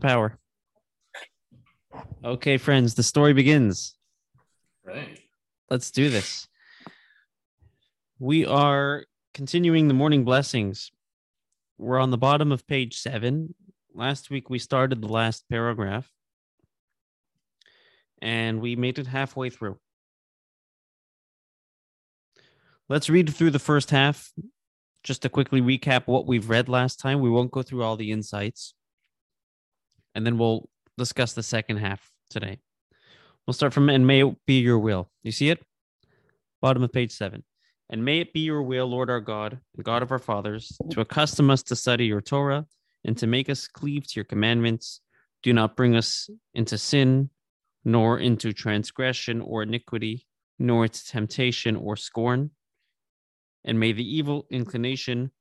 power. Okay, friends, the story begins. Right. Let's do this. We are continuing the morning blessings. We're on the bottom of page seven. Last week we started the last paragraph and we made it halfway through. Let's read through the first half just to quickly recap what we've read last time. We won't go through all the insights and then we'll discuss the second half today. We'll start from and may it be your will. You see it? Bottom of page seven. And may it be your will, Lord our God, and God of our fathers, to accustom us to study your Torah and to make us cleave to your commandments. Do not bring us into sin, nor into transgression or iniquity, nor into temptation or scorn. And may the evil inclination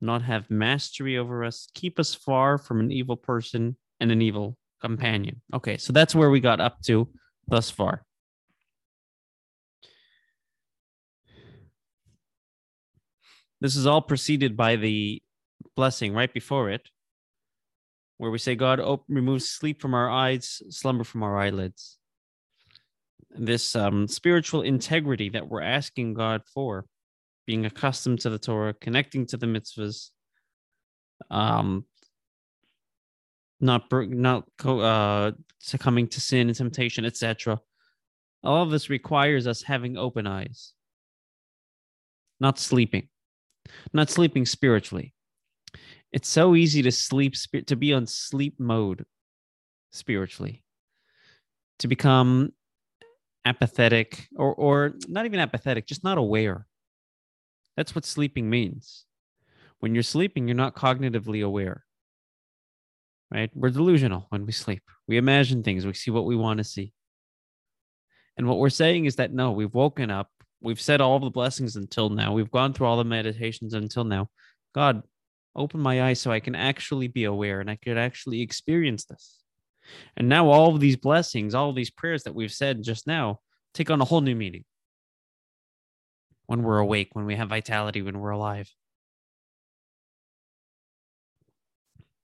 not have mastery over us. Keep us far from an evil person and an evil companion. Okay, so that's where we got up to thus far. This is all preceded by the blessing right before it, where we say, God op- removes sleep from our eyes, slumber from our eyelids. This um, spiritual integrity that we're asking God for, being accustomed to the Torah, connecting to the mitzvahs, um, not not uh, succumbing to sin and temptation, etc. All of this requires us having open eyes, not sleeping, not sleeping spiritually. It's so easy to sleep, to be on sleep mode spiritually, to become apathetic or or not even apathetic, just not aware. That's what sleeping means. When you're sleeping, you're not cognitively aware right? We're delusional when we sleep. We imagine things, we see what we want to see. And what we're saying is that no, we've woken up, we've said all the blessings until now, we've gone through all the meditations until now. God, open my eyes so I can actually be aware and I could actually experience this. And now all of these blessings, all of these prayers that we've said just now take on a whole new meaning. When we're awake, when we have vitality, when we're alive.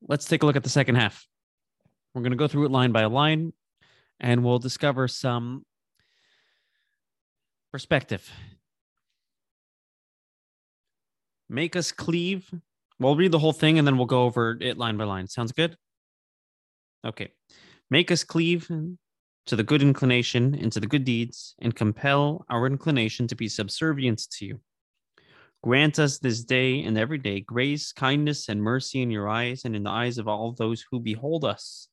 Let's take a look at the second half. We're going to go through it line by line and we'll discover some perspective. Make us cleave. We'll read the whole thing and then we'll go over it line by line. Sounds good? Okay. Make us cleave to the good inclination and to the good deeds and compel our inclination to be subservient to you. Grant us this day and every day grace, kindness, and mercy in your eyes and in the eyes of all those who behold us,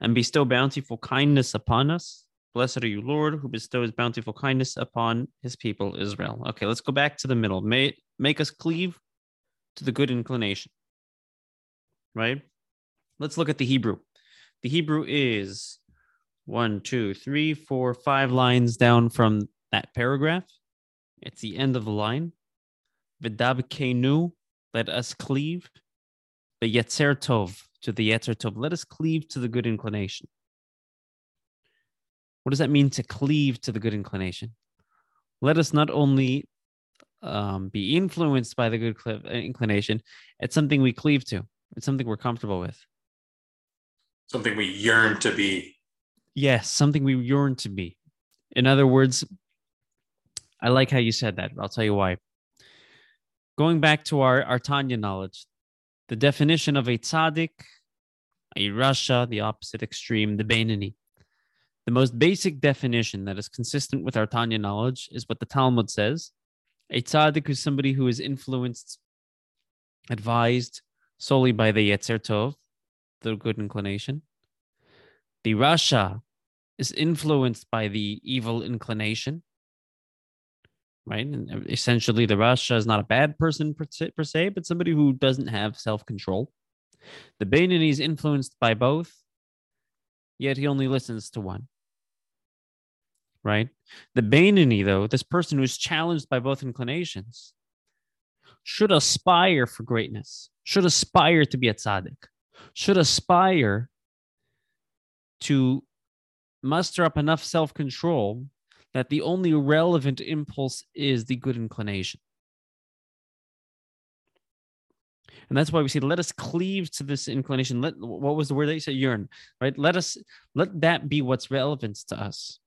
and bestow bountiful kindness upon us. Blessed are you, Lord, who bestows bountiful kindness upon his people, Israel. Okay, let's go back to the middle. May make us cleave to the good inclination. Right? Let's look at the Hebrew. The Hebrew is one, two, three, four, five lines down from that paragraph. It's the end of the line. Kenu, let us cleave. The Yetzer Tov, to the Yetzer Tov, let us cleave to the good inclination. What does that mean to cleave to the good inclination? Let us not only um, be influenced by the good uh, inclination, it's something we cleave to, it's something we're comfortable with. Something we yearn to be. Yes, something we yearn to be. In other words, I like how you said that. I'll tell you why going back to our, our Tanya knowledge, the definition of a tzaddik, a rasha, the opposite extreme, the Beinoni. The most basic definition that is consistent with our Tanya knowledge is what the Talmud says. A tzaddik is somebody who is influenced, advised solely by the Yetzer Tov, the good inclination. The Rasha is influenced by the evil inclination right? And uh, essentially, the Rasha is not a bad person per se, per se but somebody who doesn't have self control. The Beinoni is influenced by both, yet he only listens to one. Right? The Beinoni, though, this person who is challenged by both inclinations, should aspire for greatness, should aspire to be a tzaddik, should aspire to muster up enough self control that the only relevant impulse is the good inclination. And that's why we say, let us cleave to this inclination. Let what was the word you said? Yearn, right? Let us let that be what's relevant to us.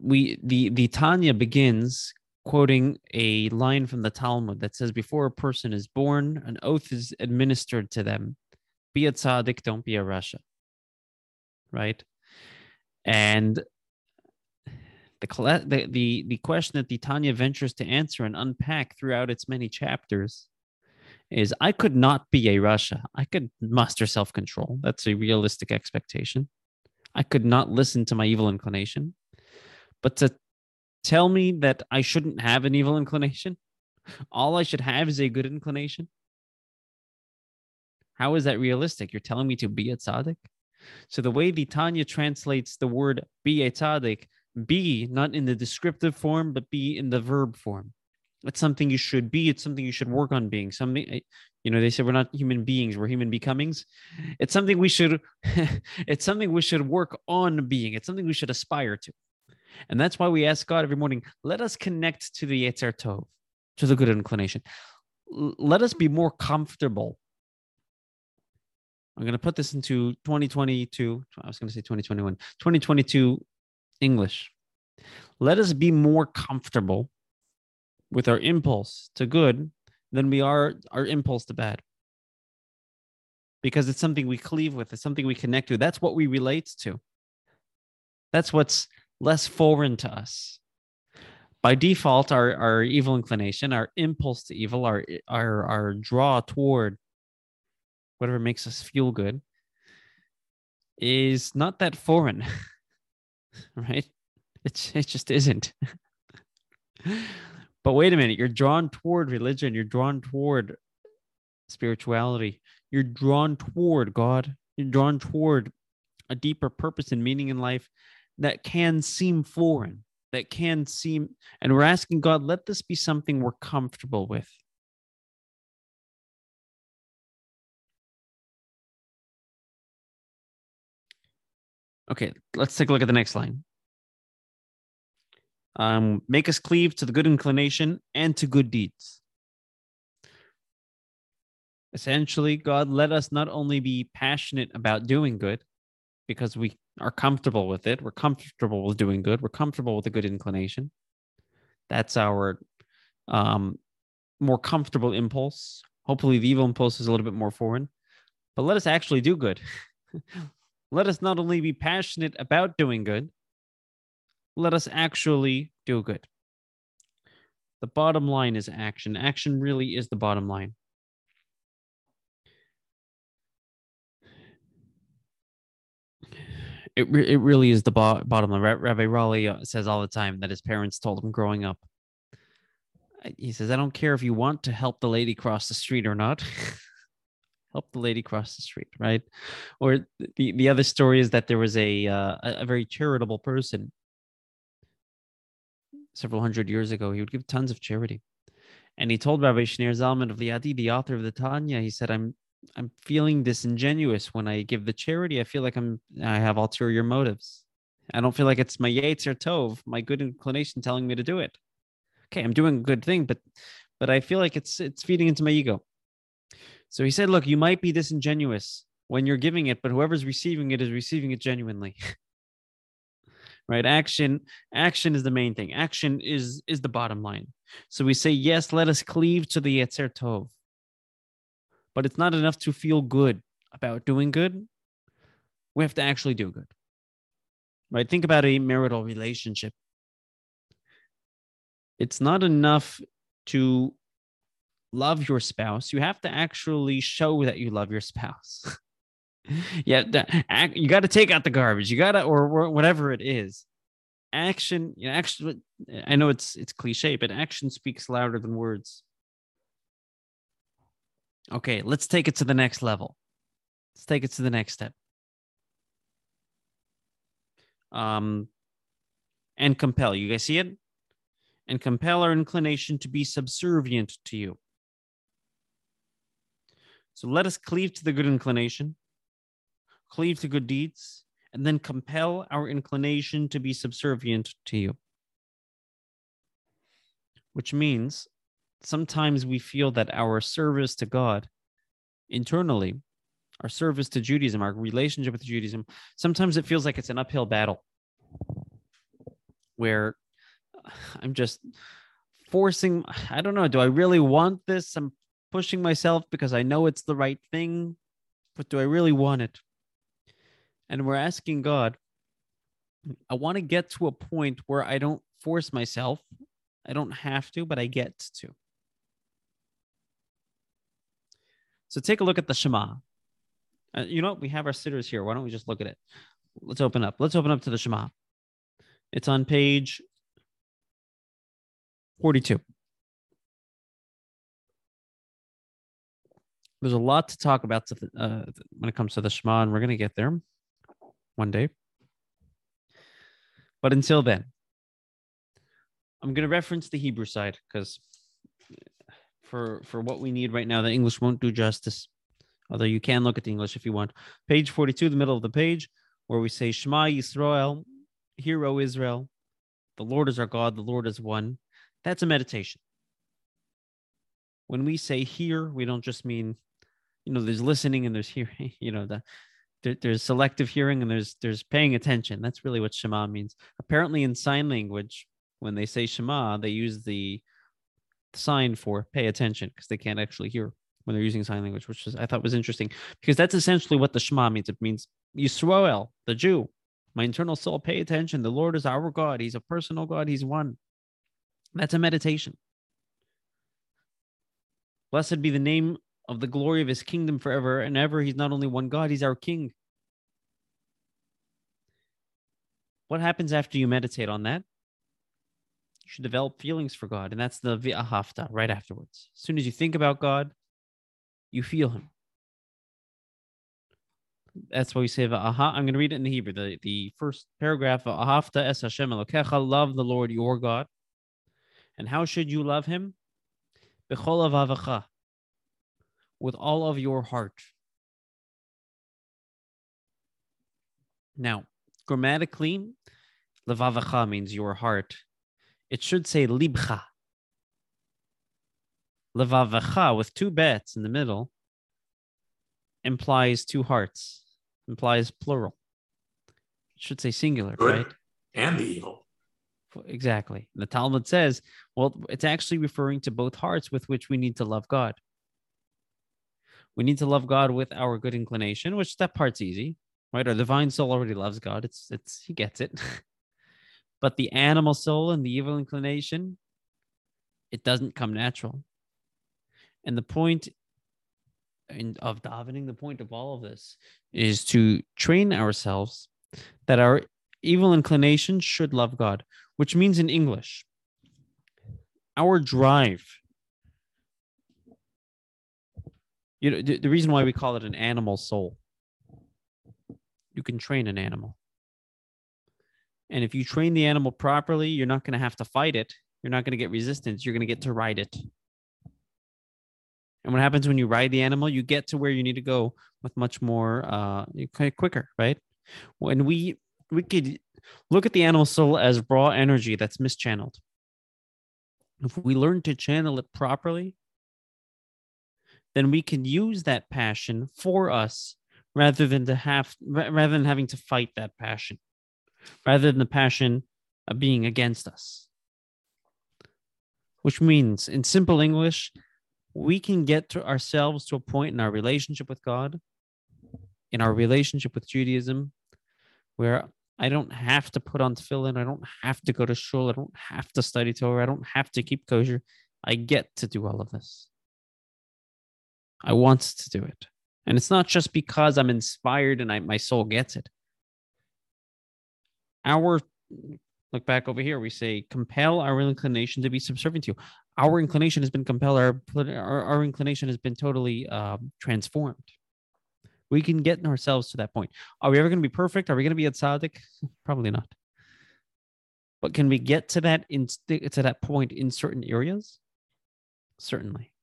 We the the Tanya begins quoting a line from the Talmud that says, Before a person is born, an oath is administered to them. Be a tzaddik, don't be a rasha. Right? And the, the, the, the question that the Tanya ventures to answer and unpack throughout its many chapters is I could not be a rasha. I could muster self control. That's a realistic expectation. I could not listen to my evil inclination. But to tell me that I shouldn't have an evil inclination, all I should have is a good inclination. How is that realistic? You're telling me to be a tzaddik? So the way the Tanya translates the word be a tzaddik be not in the descriptive form, but be in the verb form. It's something you should be. It's something you should work on being. Something, eh, you know, they said we're not human beings, we're human becomings. It's something we should, it's something we should work on being. It's something we should aspire to. And that's why we ask God every morning, let us connect to the Yetzer Tov, to the good inclination. Let us be more comfortable. I'm going to put this into 2022. I was going to say 2021, 2022 English. Let us be more comfortable with our impulse to good than we are our impulse to bad. Because it's something we cleave with, it's something we connect to. That's what we relate to. That's what's less foreign to us. By default, our, our evil inclination, our impulse to evil, our, our, our draw toward whatever makes us feel good is not that foreign. right? It's it just isn't. but wait a minute, you're drawn toward religion, you're drawn toward spirituality, you're drawn toward God, you're drawn toward a deeper purpose and meaning in life that can seem foreign, that can seem, and we're asking God, let this be something we're comfortable with. Okay, let's take a look at the next line. Um, make us cleave to the good inclination and to good deeds. Essentially, God, let us not only be passionate about doing good because we are comfortable with it, we're comfortable with doing good, we're comfortable with a good inclination. That's our um, more comfortable impulse. Hopefully, the evil impulse is a little bit more foreign, but let us actually do good. let us not only be passionate about doing good, let us actually do good. The bottom line is action. Action really is the bottom line. It, re- it really is the bo- bottom line. Rabbi Raleigh uh, says all the time that his parents told him growing up. He says, I don't care if you want to help the lady cross the street or not. help the lady cross the street, right? Or the, the other story is that there was a, uh, a very charitable person several hundred years ago. He would give tons of charity. And he told Rabbi Shneur Zalman of Liadi, the author of the Tanya, he said, I'm I'm feeling disingenuous when I give the charity. I feel like I'm I have ulterior motives. I don't feel like it's my Yetzer Tov, my good inclination telling me to do it. Okay, I'm doing a good thing, but but I feel like it's it's feeding into my ego. So he said, look, you might be disingenuous when you're giving it, but whoever's receiving it is receiving it genuinely. right? Action action is the main thing. Action is is the bottom line. So we say yes let us cleave to the yetzer tov. But it's not enough to feel good about doing good. We have to actually do good. Right? Think about a marital relationship. It's not enough to love your spouse you have to actually show that you love your spouse yeah, you got to take out the garbage. You got to, or, or whatever it is. Action, you know, action. I know it's it's cliche, but action speaks louder than words. Okay, let's take it to the next level. Let's take it to the next step. Um, and compel. You guys see it? And compel our inclination to be subservient to you. So let us cleave to the good inclination cleave to good deeds, and then compel our inclination to be subservient to you. which means sometimes we feel that our service to God internally, our service to Judaism, our relationship with Judaism, sometimes it feels like it's an uphill battle where I'm just forcing, I don't know, do I really want this? I'm pushing myself because I know it's the right thing, but do I really want it? And we're asking God, I want to get to a point where I don't force myself. I don't have to, but I get to. So take a look at the Shema. Uh, you know, what? we have our siddurs here. Why don't we just look at it? Let's open up. Let's open up to the Shema. It's on page 42. There's a lot to talk about to uh, when it comes to the Shema, and we're going to get there one day. But until then, I'm going to reference the Hebrew side because for for what we need right now, the English won't do justice. Although you can look at the English if you want. Page 42, the middle of the page, where we say Shema Yisrael, Hear, O Israel, the Lord is our God, the Lord is one. That's a meditation. When we say hear, we don't just mean, you know, there's listening and there's hearing, you know, the there, there's selective hearing and there's there's paying attention. That's really what Shema means. Apparently in sign language, when they say Shema, they use the sign for pay attention because they can't actually hear when they're using sign language, which is, I thought was interesting because that's essentially what the Shema means. It means Yisrael, the Jew, my internal soul, pay attention. The Lord is our God. He's a personal God. He's one. That's a meditation. Blessed be the name of the glory of his kingdom forever and ever. He's not only one God, he's our king. What happens after you meditate on that? You should develop feelings for God, and that's the vi'ahafta right afterwards. As soon as you think about God, you feel him. That's why we say aha. I'm going to read it in the Hebrew. The, the first paragraph, of ahafta es Hashem elokecha, love the Lord your God. And how should you love him? Bechol avavecha, with all of your heart. Now, grammatically, levavacha means your heart. It should say libcha. Levavacha with two bets in the middle implies two hearts, implies plural. It should say singular, Good right? and the evil. Exactly. The Talmud says, well, it's actually referring to both hearts with which we need to love God. We need to love God with our good inclination, which that part's easy, right? Our divine soul already loves God. It's it's he gets it. but the animal soul and the evil inclination, it doesn't come natural. And the point in, of davening, the point of all of this is to train ourselves that our evil inclination should love God, which means in English, our drive. You know, the, the reason why we call it an animal soul, you can train an animal. And if you train the animal properly, you're not going to have to fight it. You're not going to get resistance. You're going to get to ride it. And what happens when you ride the animal? You get to where you need to go with much more uh, quicker, right? When we we could look at the animal soul as raw energy that's mischanneled. If we learn to channel it properly, then we can use that passion for us rather than to have rather than having to fight that passion, rather than the passion of being against us. Which means, in simple English, we can get to ourselves to a point in our relationship with God, in our relationship with Judaism, where I don't have to put on tefillin. I don't have to go to shul. I don't have to study Torah. I don't have to keep kosher. I get to do all of this. I want to do it. And it's not just because I'm inspired and I, my soul gets it. Our look back over here, we say compel our inclination to be subservient to you. Our inclination has been compelled, our, our, our inclination has been totally um, transformed. We can get ourselves to that point. Are we ever going to be perfect? Are we going to be a tzaddik? Probably not. But can we get to that in to that point in certain areas? Certainly.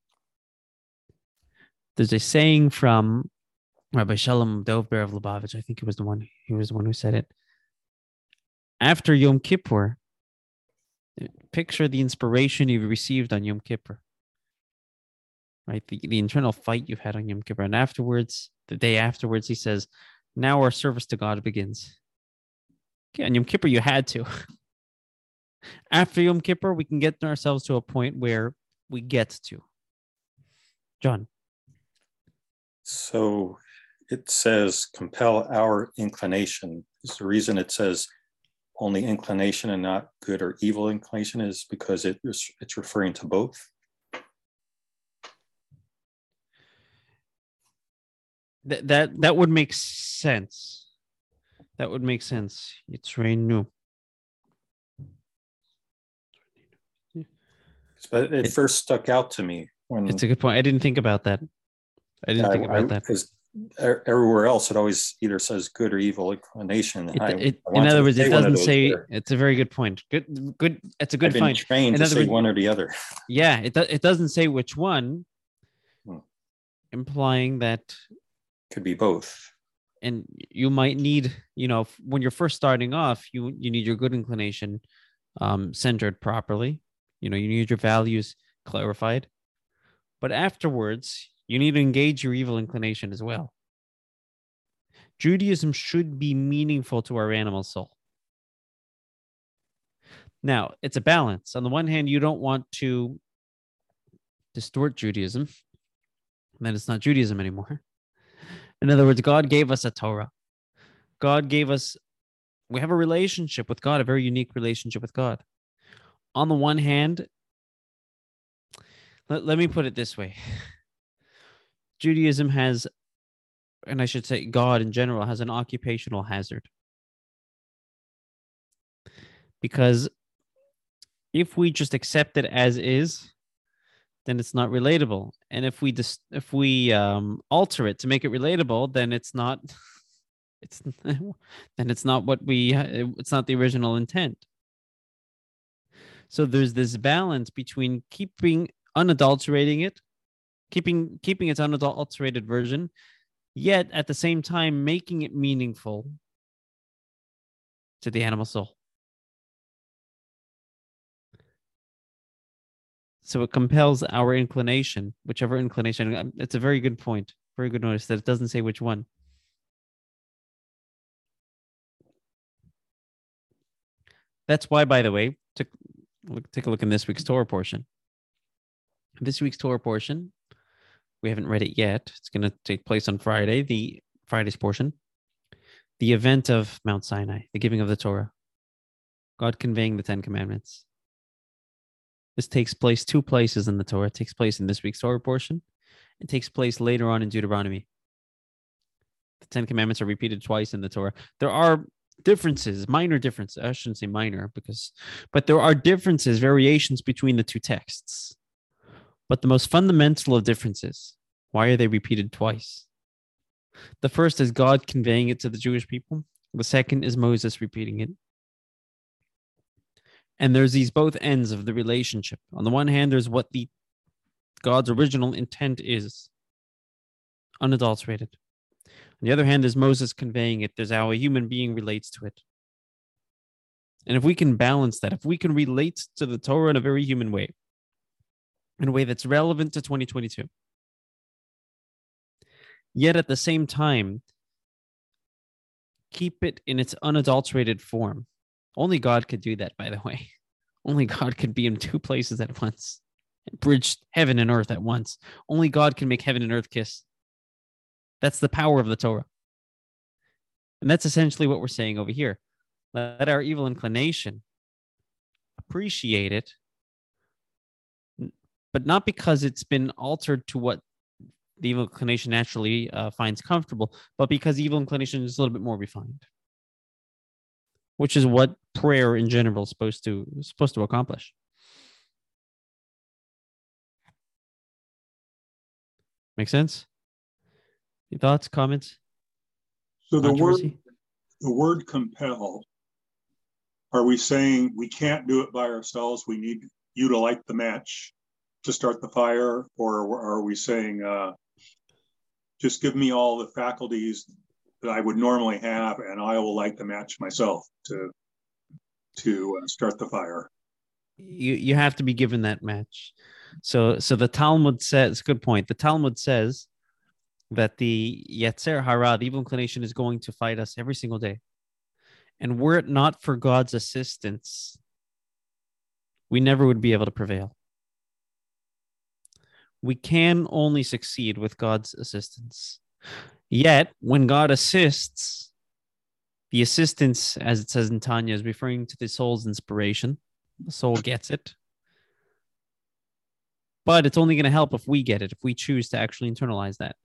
There's a saying from Rabbi Shalom Dovber of Lubavitch. I think he was the one. He was the one who said it. After Yom Kippur, Picture the inspiration you've received on Yom Kippur, right? The, the internal fight you've had on Yom Kippur. And afterwards, the day afterwards, he says, Now our service to God begins. Okay, on Yom Kippur, you had to. After Yom Kippur, we can get ourselves to a point where we get to. John. So it says compel our inclination. Is the reason it says only inclination and not good or evil inclination is because it, it's referring to both? That, that that would make sense. That would make sense. It's very new. But it, it first stuck out to me when it's a good point. I didn't think about that. I didn't think about I, that because everywhere else it always either says good or evil inclination. It, I, it, I in other words, it doesn't say. There. It's a very good point. Good, good. It's a good I've been find. Trained in to say words, one or the other. Yeah, it it doesn't say which one, hmm. implying that could be both. And you might need, you know, when you're first starting off, you you need your good inclination um, centered properly. You know, you need your values clarified. But afterwards, you need to engage your evil inclination as well. Judaism should be meaningful to our animal soul. Now, it's a balance. On the one hand, you don't want to distort Judaism, then it's not Judaism anymore. In other words, God gave us a Torah. God gave us, we have a relationship with God, a very unique relationship with God. On the one hand, let, let me put it this way Judaism has, and I should say God in general, has an occupational hazard. Because if we just accept it as is, then it's not relatable. And if we just if we um, alter it to make it relatable, then it's not. It's then it's not what we. It's not the original intent. So there's this balance between keeping unadulterating it keeping keeping its unadulterated version, yet at the same time making it meaningful to the animal soul. So it compels our inclination, whichever inclination. Um, it's a very good point. Very good notice that it doesn't say which one. That's why, by the way, to take a look in this week's Torah portion. This week's Torah portion we haven't read it yet. It's going to take place on Friday, the Friday's portion. The event of Mount Sinai, the giving of the Torah, God conveying the Ten Commandments. This takes place two places in the Torah. It takes place in this week's Torah portion. It takes place later on in Deuteronomy. The Ten Commandments are repeated twice in the Torah. There are differences, minor differences. I shouldn't say minor because, but there are differences, variations between the two texts. But the most fundamental of differences, why are they repeated twice? The first is God conveying it to the Jewish people. The second is Moses repeating it. And there's these both ends of the relationship. On the one hand, there's what the God's original intent is, unadulterated. On the other hand, there's Moses conveying it. There's how a human being relates to it. And if we can balance that, if we can relate to the Torah in a very human way, in a way that's relevant to 2022. Yet at the same time, keep it in its unadulterated form. Only God could do that, by the way. Only God could be in two places at once, bridge heaven and earth at once. Only God can make heaven and earth kiss. That's the power of the Torah. And that's essentially what we're saying over here. Let our evil inclination appreciate it but not because it's been altered to what the evil inclination naturally uh, finds comfortable, but because evil inclination is a little bit more refined, which is what prayer in general is supposed to is supposed to accomplish. Make sense? Any thoughts, comments? So the word the word compel. Are we saying we can't do it by ourselves? We need you to light the match to start the fire, or are we saying uh, just give me all the faculties that I would normally have, and I will light the match myself to to uh, start the fire? you you have to be given that match. So so the Talmud says, good point. The Talmud says that the Yetzer Hara, the evil inclination, is going to fight us every single day. And were it not for God's assistance, we never would be able to prevail. We can only succeed with God's assistance. Yet, when God assists, the assistance, as it says in Tanya, is referring to the soul's inspiration. The soul gets it. But it's only going to help if we get it, if we choose to actually internalize that.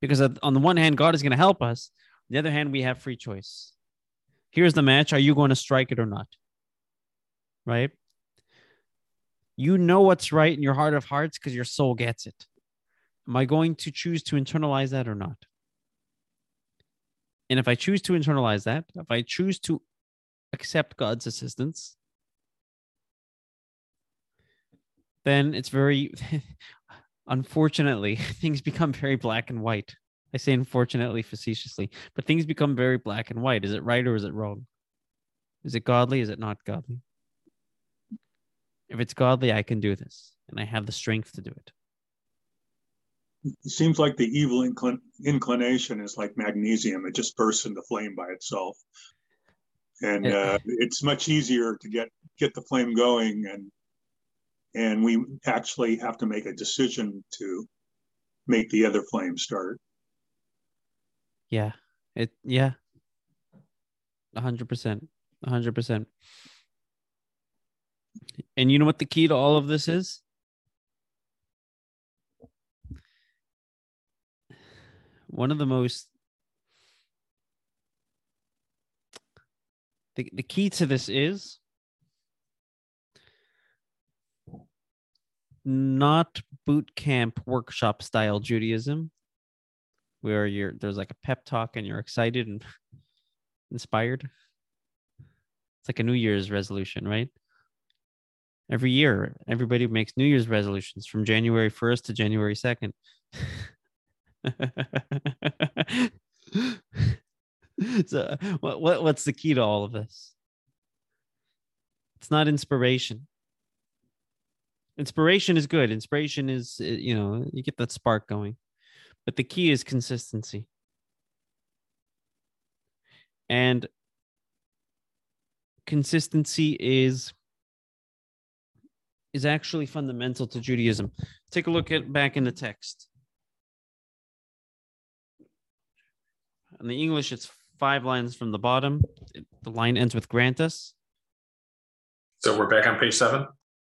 Because on the one hand, God is going to help us. On the other hand, we have free choice. Here's the match. Are you going to strike it or not? Right? You know what's right in your heart of hearts because your soul gets it. Am I going to choose to internalize that or not? And if I choose to internalize that, if I choose to accept God's assistance, then it's very unfortunately things become very black and white. I say unfortunately facetiously but things become very black and white. Is it right or is it wrong? Is it godly? Is it not godly if it's godly i can do this and i have the strength to do it. It seems like the evil inclin- inclination is like magnesium. It just bursts into flame by itself. And uh, it's much easier to get get the flame going and and we actually have to make a decision to make the other flame start. Yeah, it yeah, hundred percent, hundred percent. And you know what the key to all of this is? One of the most the, the key to this is not boot camp workshop style Judaism, where you're there's like a pep talk and you're excited and inspired. It's like a New Year's resolution, right? Every year, everybody makes New Year's resolutions from January 1st to January 2nd. so what, what what's the key to all of this? It's not inspiration. Inspiration is good. Inspiration is uh, you know you get that spark going. But the key is consistency. And consistency is is actually fundamental to judaism take a look at back in the text in the english it's five lines from the bottom the line ends with grant us so we're back on page seven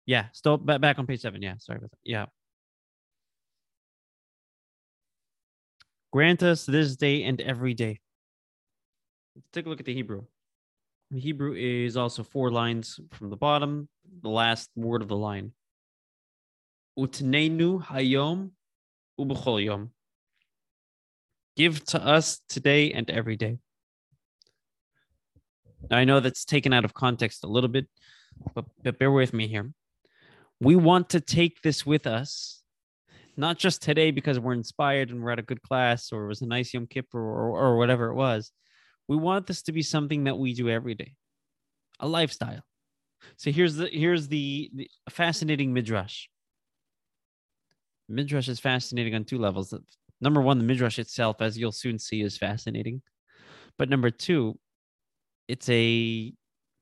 yeah, still back on page seven. Yeah, sorry about that. Yeah. Grant us this day and every day. Let's take a look at the Hebrew. Hebrew is also four lines from the bottom, the last word of the line. Utnenu hayom ubechol yom. Give to us today and every day. Now, I know that's taken out of context a little bit, but, but bear with me here we want to take this with us, not just today because we're inspired and we're at a good class or it was a nice Yom Kippur or, or whatever it was. We want this to be something that we do every day, a lifestyle. So here's the here's the, the fascinating midrash. Midrash is fascinating on two levels. Number one, the midrash itself, as you'll soon see, is fascinating. But number two, it's a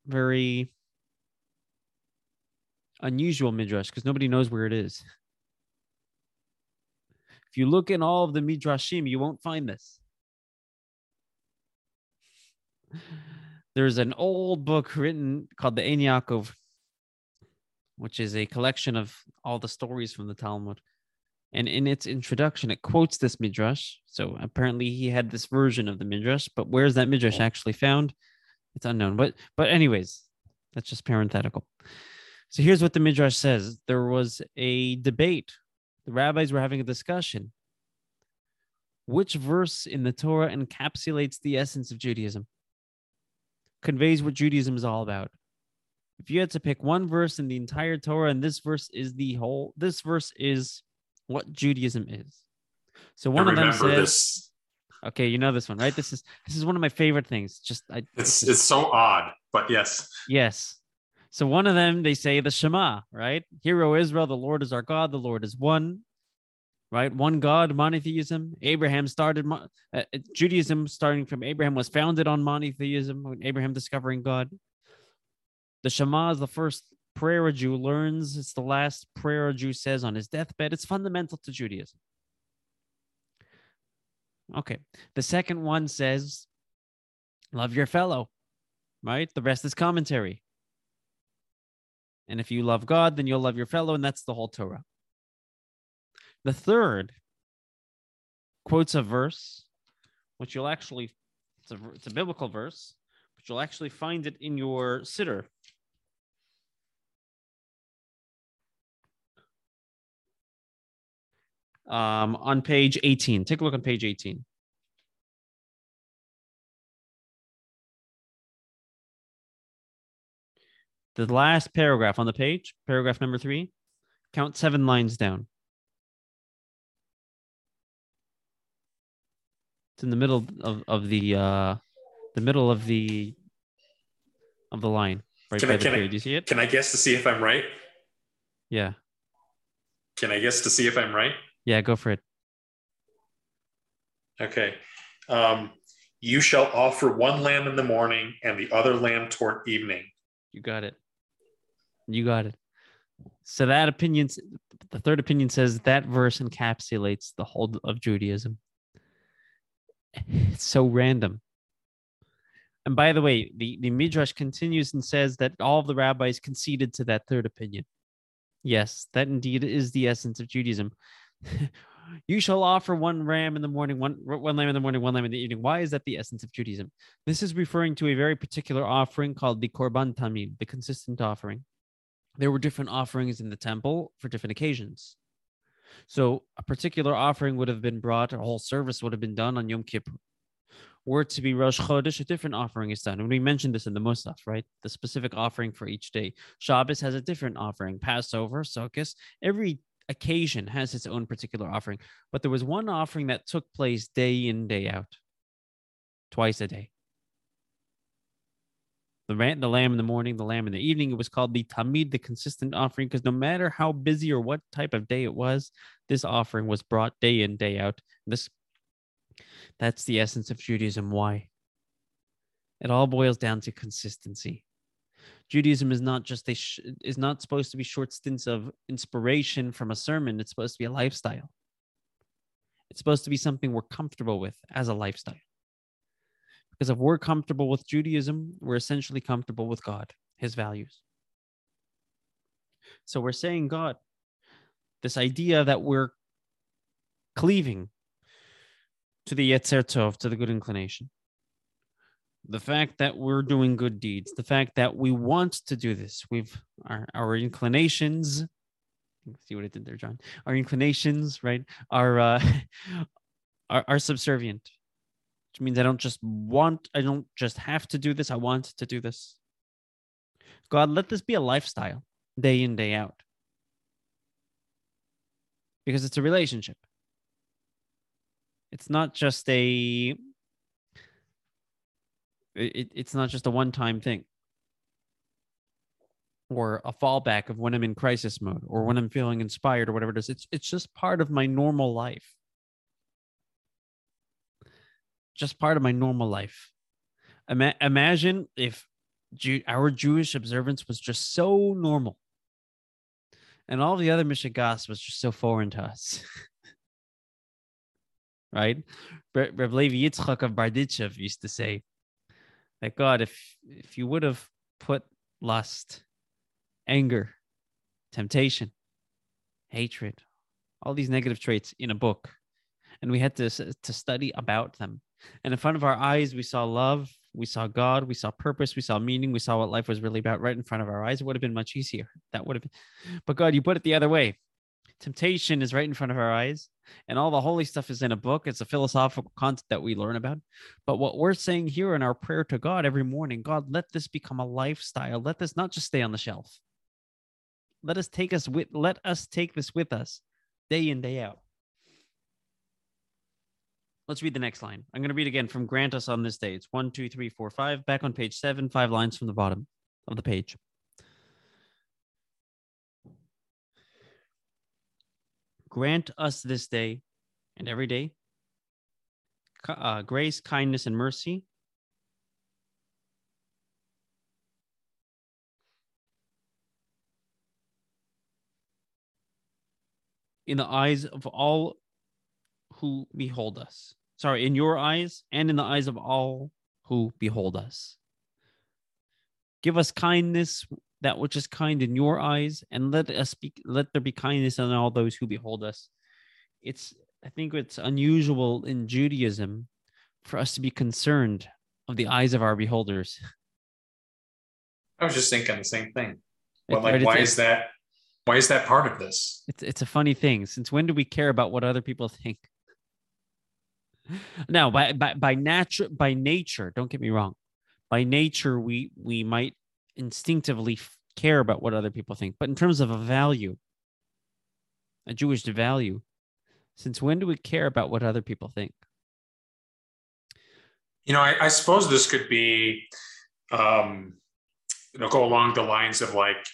very unusual midrash because nobody knows where it is. If you look in all of the midrashim, you won't find this. There's an old book written called the Ein Yaakov, which is a collection of all the stories from the Talmud. And in its introduction, it quotes this midrash. So apparently, he had this version of the midrash, but where's that midrash oh. actually found? It's unknown. But but anyways, that's just parenthetical. So here's what the Midrash says there was a debate. The rabbis were having a discussion. Which verse in the Torah encapsulates the essence of Judaism? Conveys what Judaism is all about. If you had to pick one verse in the entire Torah, and this verse is the whole, this verse is what Judaism is. So one of them says, this. "Okay, you know this one, right? This is this is one of my favorite things. Just I, it's it's so odd, but yes, yes. So one of them, they say the Shema, right? Hear, O Israel, the Lord is our God, the Lord is one, right? One God, monotheism. Abraham started, uh, uh, Judaism starting from Abraham was founded on monotheism, when Abraham discovering God. The Shema is the first prayer a Jew learns. It's the last prayer a Jew says on his deathbed. It's fundamental to Judaism. Okay. The second one says, love your fellow, right? The rest is commentary. And if you love God, then you'll love your fellow, and that's the whole Torah. The third quotes a verse, which you'll actually, it's a, it's a biblical verse, but you'll actually find it in your siddur. Um, on page 18. Take a look on page 18. The last paragraph on the page, paragraph number three, count seven lines down. It's in the middle of, of the uh the middle of the of the line. Right can I, can I, Do you see it? Can I guess to see if I'm right? Yeah. Can I guess to see if I'm right? Yeah, go for it. Okay. Um, you shall offer one lamb in the morning and the other lamb toward evening. You got it. You got it. So that opinion, the third opinion says that verse encapsulates the whole of Judaism. It's so random. And by the way, the, the Midrash continues and says that all of the rabbis conceded to that third opinion. Yes, that indeed is the essence of Judaism. you shall offer one ram in the morning, one one lamb in the morning, one lamb in the evening. Why is that the essence of Judaism? This is referring to a very particular offering called the Korban Tamid, the consistent offering there were different offerings in the temple for different occasions. So a particular offering would have been brought, a whole service would have been done on Yom Kippur. Were to be Rosh Chodesh, a different offering is done. And we mentioned this in the Musaf, right? The specific offering for each day. Shabbos has a different offering. Passover, Sukkot, every occasion has its own particular offering. But there was one offering that took place day in, day out, twice a day the ram, the lamb in the morning, the lamb in the evening. It was called the tamid, the consistent offering, because no matter how busy or what type of day it was, this offering was brought day in, day out. This that's the essence of Judaism. Why? It all boils down to consistency. Judaism is not just a sh- is not supposed to be short stints of inspiration from a sermon. It's supposed to be a lifestyle. It's supposed to be something we're comfortable with as a lifestyle. Because if we're comfortable with Judaism, we're essentially comfortable with God, his values. So we're saying, God, this idea that we're cleaving to the Yetzer Tov, to the good inclination, the fact that we're doing good deeds, the fact that we want to do this, we've our, our inclinations. See what I did there, John. Our inclinations, right, are uh, are, are subservient which means I don't just want, I don't just have to do this. I want to do this. God, let this be a lifestyle day in, day out. Because it's a relationship. It's not just a it, it's not just a one-time thing or a fallback of when I'm in crisis mode or when I'm feeling inspired or whatever it is. It's it's just part of my normal life just part of my normal life. Ima- imagine if Jew- our Jewish observance was just so normal, and all the other Mishigas was just so foreign to us. right? Rav Levi Yitzchak of Berditchev used to say that God, if if you would have put lust, anger, temptation, hatred, all these negative traits in a book, and we had to to study about them and in front of our eyes, we saw love, we saw God, we saw purpose, we saw meaning, we saw what life was really about right in front of our eyes. It would have been much easier. That would have been, but God, you put it the other way. Temptation is right in front of our eyes, and all the holy stuff is in a book. It's a philosophical concept that we learn about. But what we're saying here in our prayer to God every morning, God, let this become a lifestyle. Let this not just stay on the shelf. Let us take us with let us take this with us day in, day out. Let's read the next line. I'm going to read again from Grant Us on This Day. It's one, two, three, four, five, back on page seven, five lines from the bottom of the page. Grant us this day and every day uh, grace, kindness, and mercy. In the eyes of all who behold us. Sorry, in your eyes and in the eyes of all who behold us. Give us kindness, that which is kind in your eyes, and let us be let there be kindness in all those who behold us. It's I think it's unusual in Judaism for us to be concerned of the eyes of our beholders. I was just thinking the same thing. Well, like, why is that? Why is that part of this? It's it's a funny thing. Since when do we care about what other people think? Now, by by by nature, by nature, don't get me wrong. By nature, we we might instinctively care about what other people think, but in terms of a value, a Jewish value, since when do we care about what other people think? You know, I, I suppose this could be, um, you know, go along the lines of like,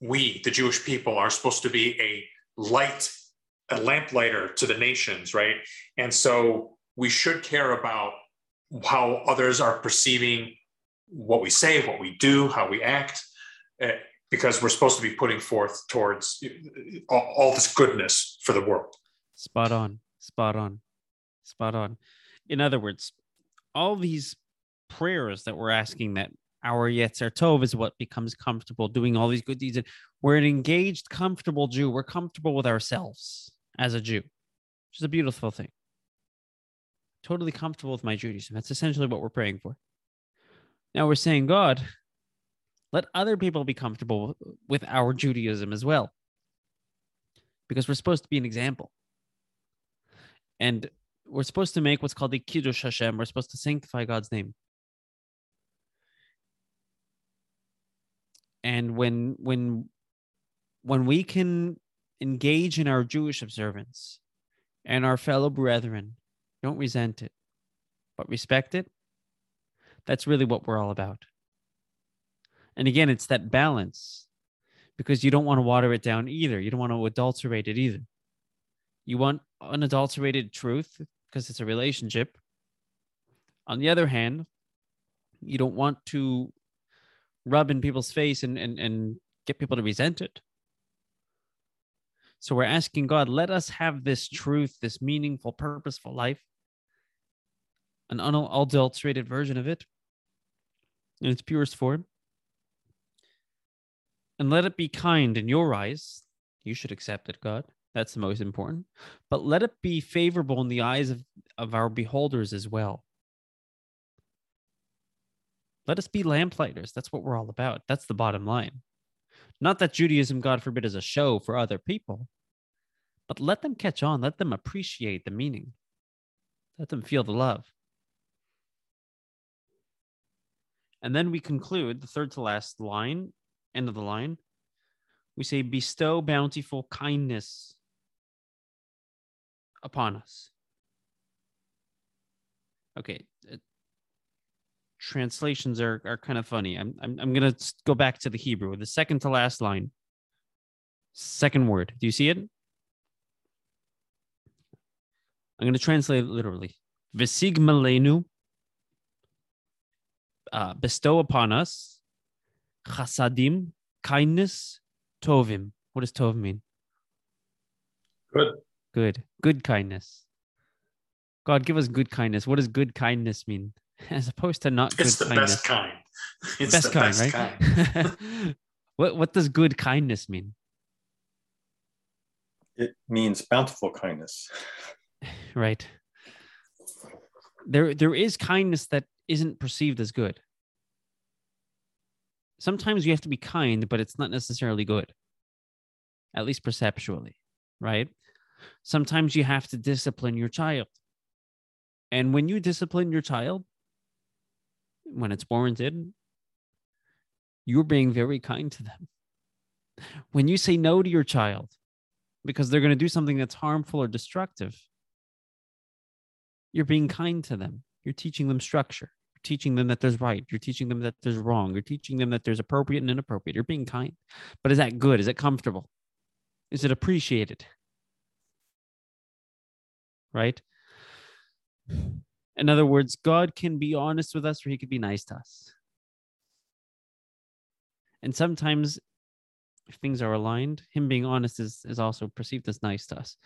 we, the Jewish people, are supposed to be a light, a lamplighter to the nations, right? And so we should care about how others are perceiving what we say, what we do, how we act, uh, because we're supposed to be putting forth towards all, all this goodness for the world. Spot on, spot on, spot on. In other words, all these prayers that we're asking that our Yetzer Tov is what becomes comfortable doing all these good deeds. And we're an engaged, comfortable Jew. We're comfortable with ourselves as a Jew, which is a beautiful thing. Totally comfortable with my Judaism. That's essentially what we're praying for. Now we're saying, God, let other people be comfortable with our Judaism as well. Because we're supposed to be an example. And we're supposed to make what's called the Kiddush Hashem. We're supposed to sanctify God's name. And when when when we can engage in our Jewish observance and our fellow brethren, don't resent it, but respect it. That's really what we're all about. And again, it's that balance because you don't want to water it down either. You don't want to adulterate it either. You want unadulterated truth because it's a relationship. On the other hand, you don't want to rub in people's face and, and, and get people to resent it. So we're asking God, let us have this truth, this meaningful, purposeful life, an unadulterated version of it in its purest form. And let it be kind in your eyes. You should accept it, God. That's the most important. But let it be favorable in the eyes of, of our beholders as well. Let us be lamplighters. That's what we're all about. That's the bottom line. Not that Judaism, God forbid, is a show for other people, but let them catch on. Let them appreciate the meaning. Let them feel the love. And then we conclude the third to last line, end of the line. We say, bestow bountiful kindness upon us. Okay. Uh, translations are, are kind of funny. I'm, I'm, I'm going to go back to the Hebrew, the second to last line. Second word. Do you see it? I'm going to translate it literally. Visigmalenu, uh, bestow upon us, chasadim, kindness, tovim. What does tov mean? Good. Good. Good kindness. God, give us good kindness. What does good kindness mean? As opposed to not it's good the kindness. best kind. It's best the kind, best right? kind. what what does good kindness mean? It means bountiful kindness. Right. There there is kindness that isn't perceived as good. Sometimes you have to be kind, but it's not necessarily good. At least perceptually, right? Sometimes you have to discipline your child. And when you discipline your child, when it's warranted, you're being very kind to them. When you say no to your child because they're going to do something that's harmful or destructive, you're being kind to them. You're teaching them structure. Teaching them that there's right. You're teaching them that there's wrong. You're teaching them that there's appropriate and inappropriate. You're being kind. But is that good? Is it comfortable? Is it appreciated? right? In other words, God can be honest with us or he could be nice to us. And sometimes if things are aligned, him being honest is, is also perceived as nice to us.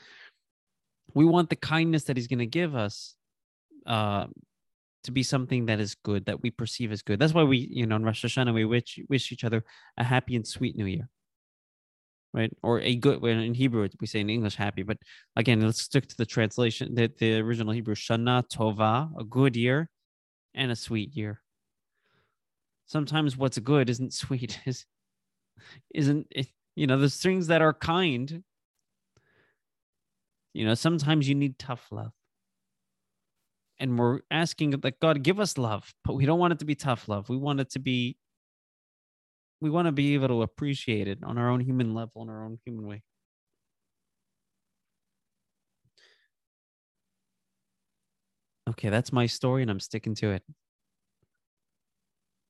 We want the kindness that he's going to give us uh, to be something that is good, that we perceive as good. That's why we, you know, in Rosh Hashanah, we wish, wish each other a happy and sweet new year, right? Or a good, when in Hebrew, we say in English happy, but again, let's stick to the translation, that the original Hebrew, Shana Tova, a good year and a sweet year. Sometimes what's good isn't sweet, is isn't it, you know there's things that are kind you know sometimes you need tough love and we're asking that god give us love but we don't want it to be tough love. We want it to be we want to be able to appreciate it on our own human level in our own human way. Okay that's my story and i'm sticking to it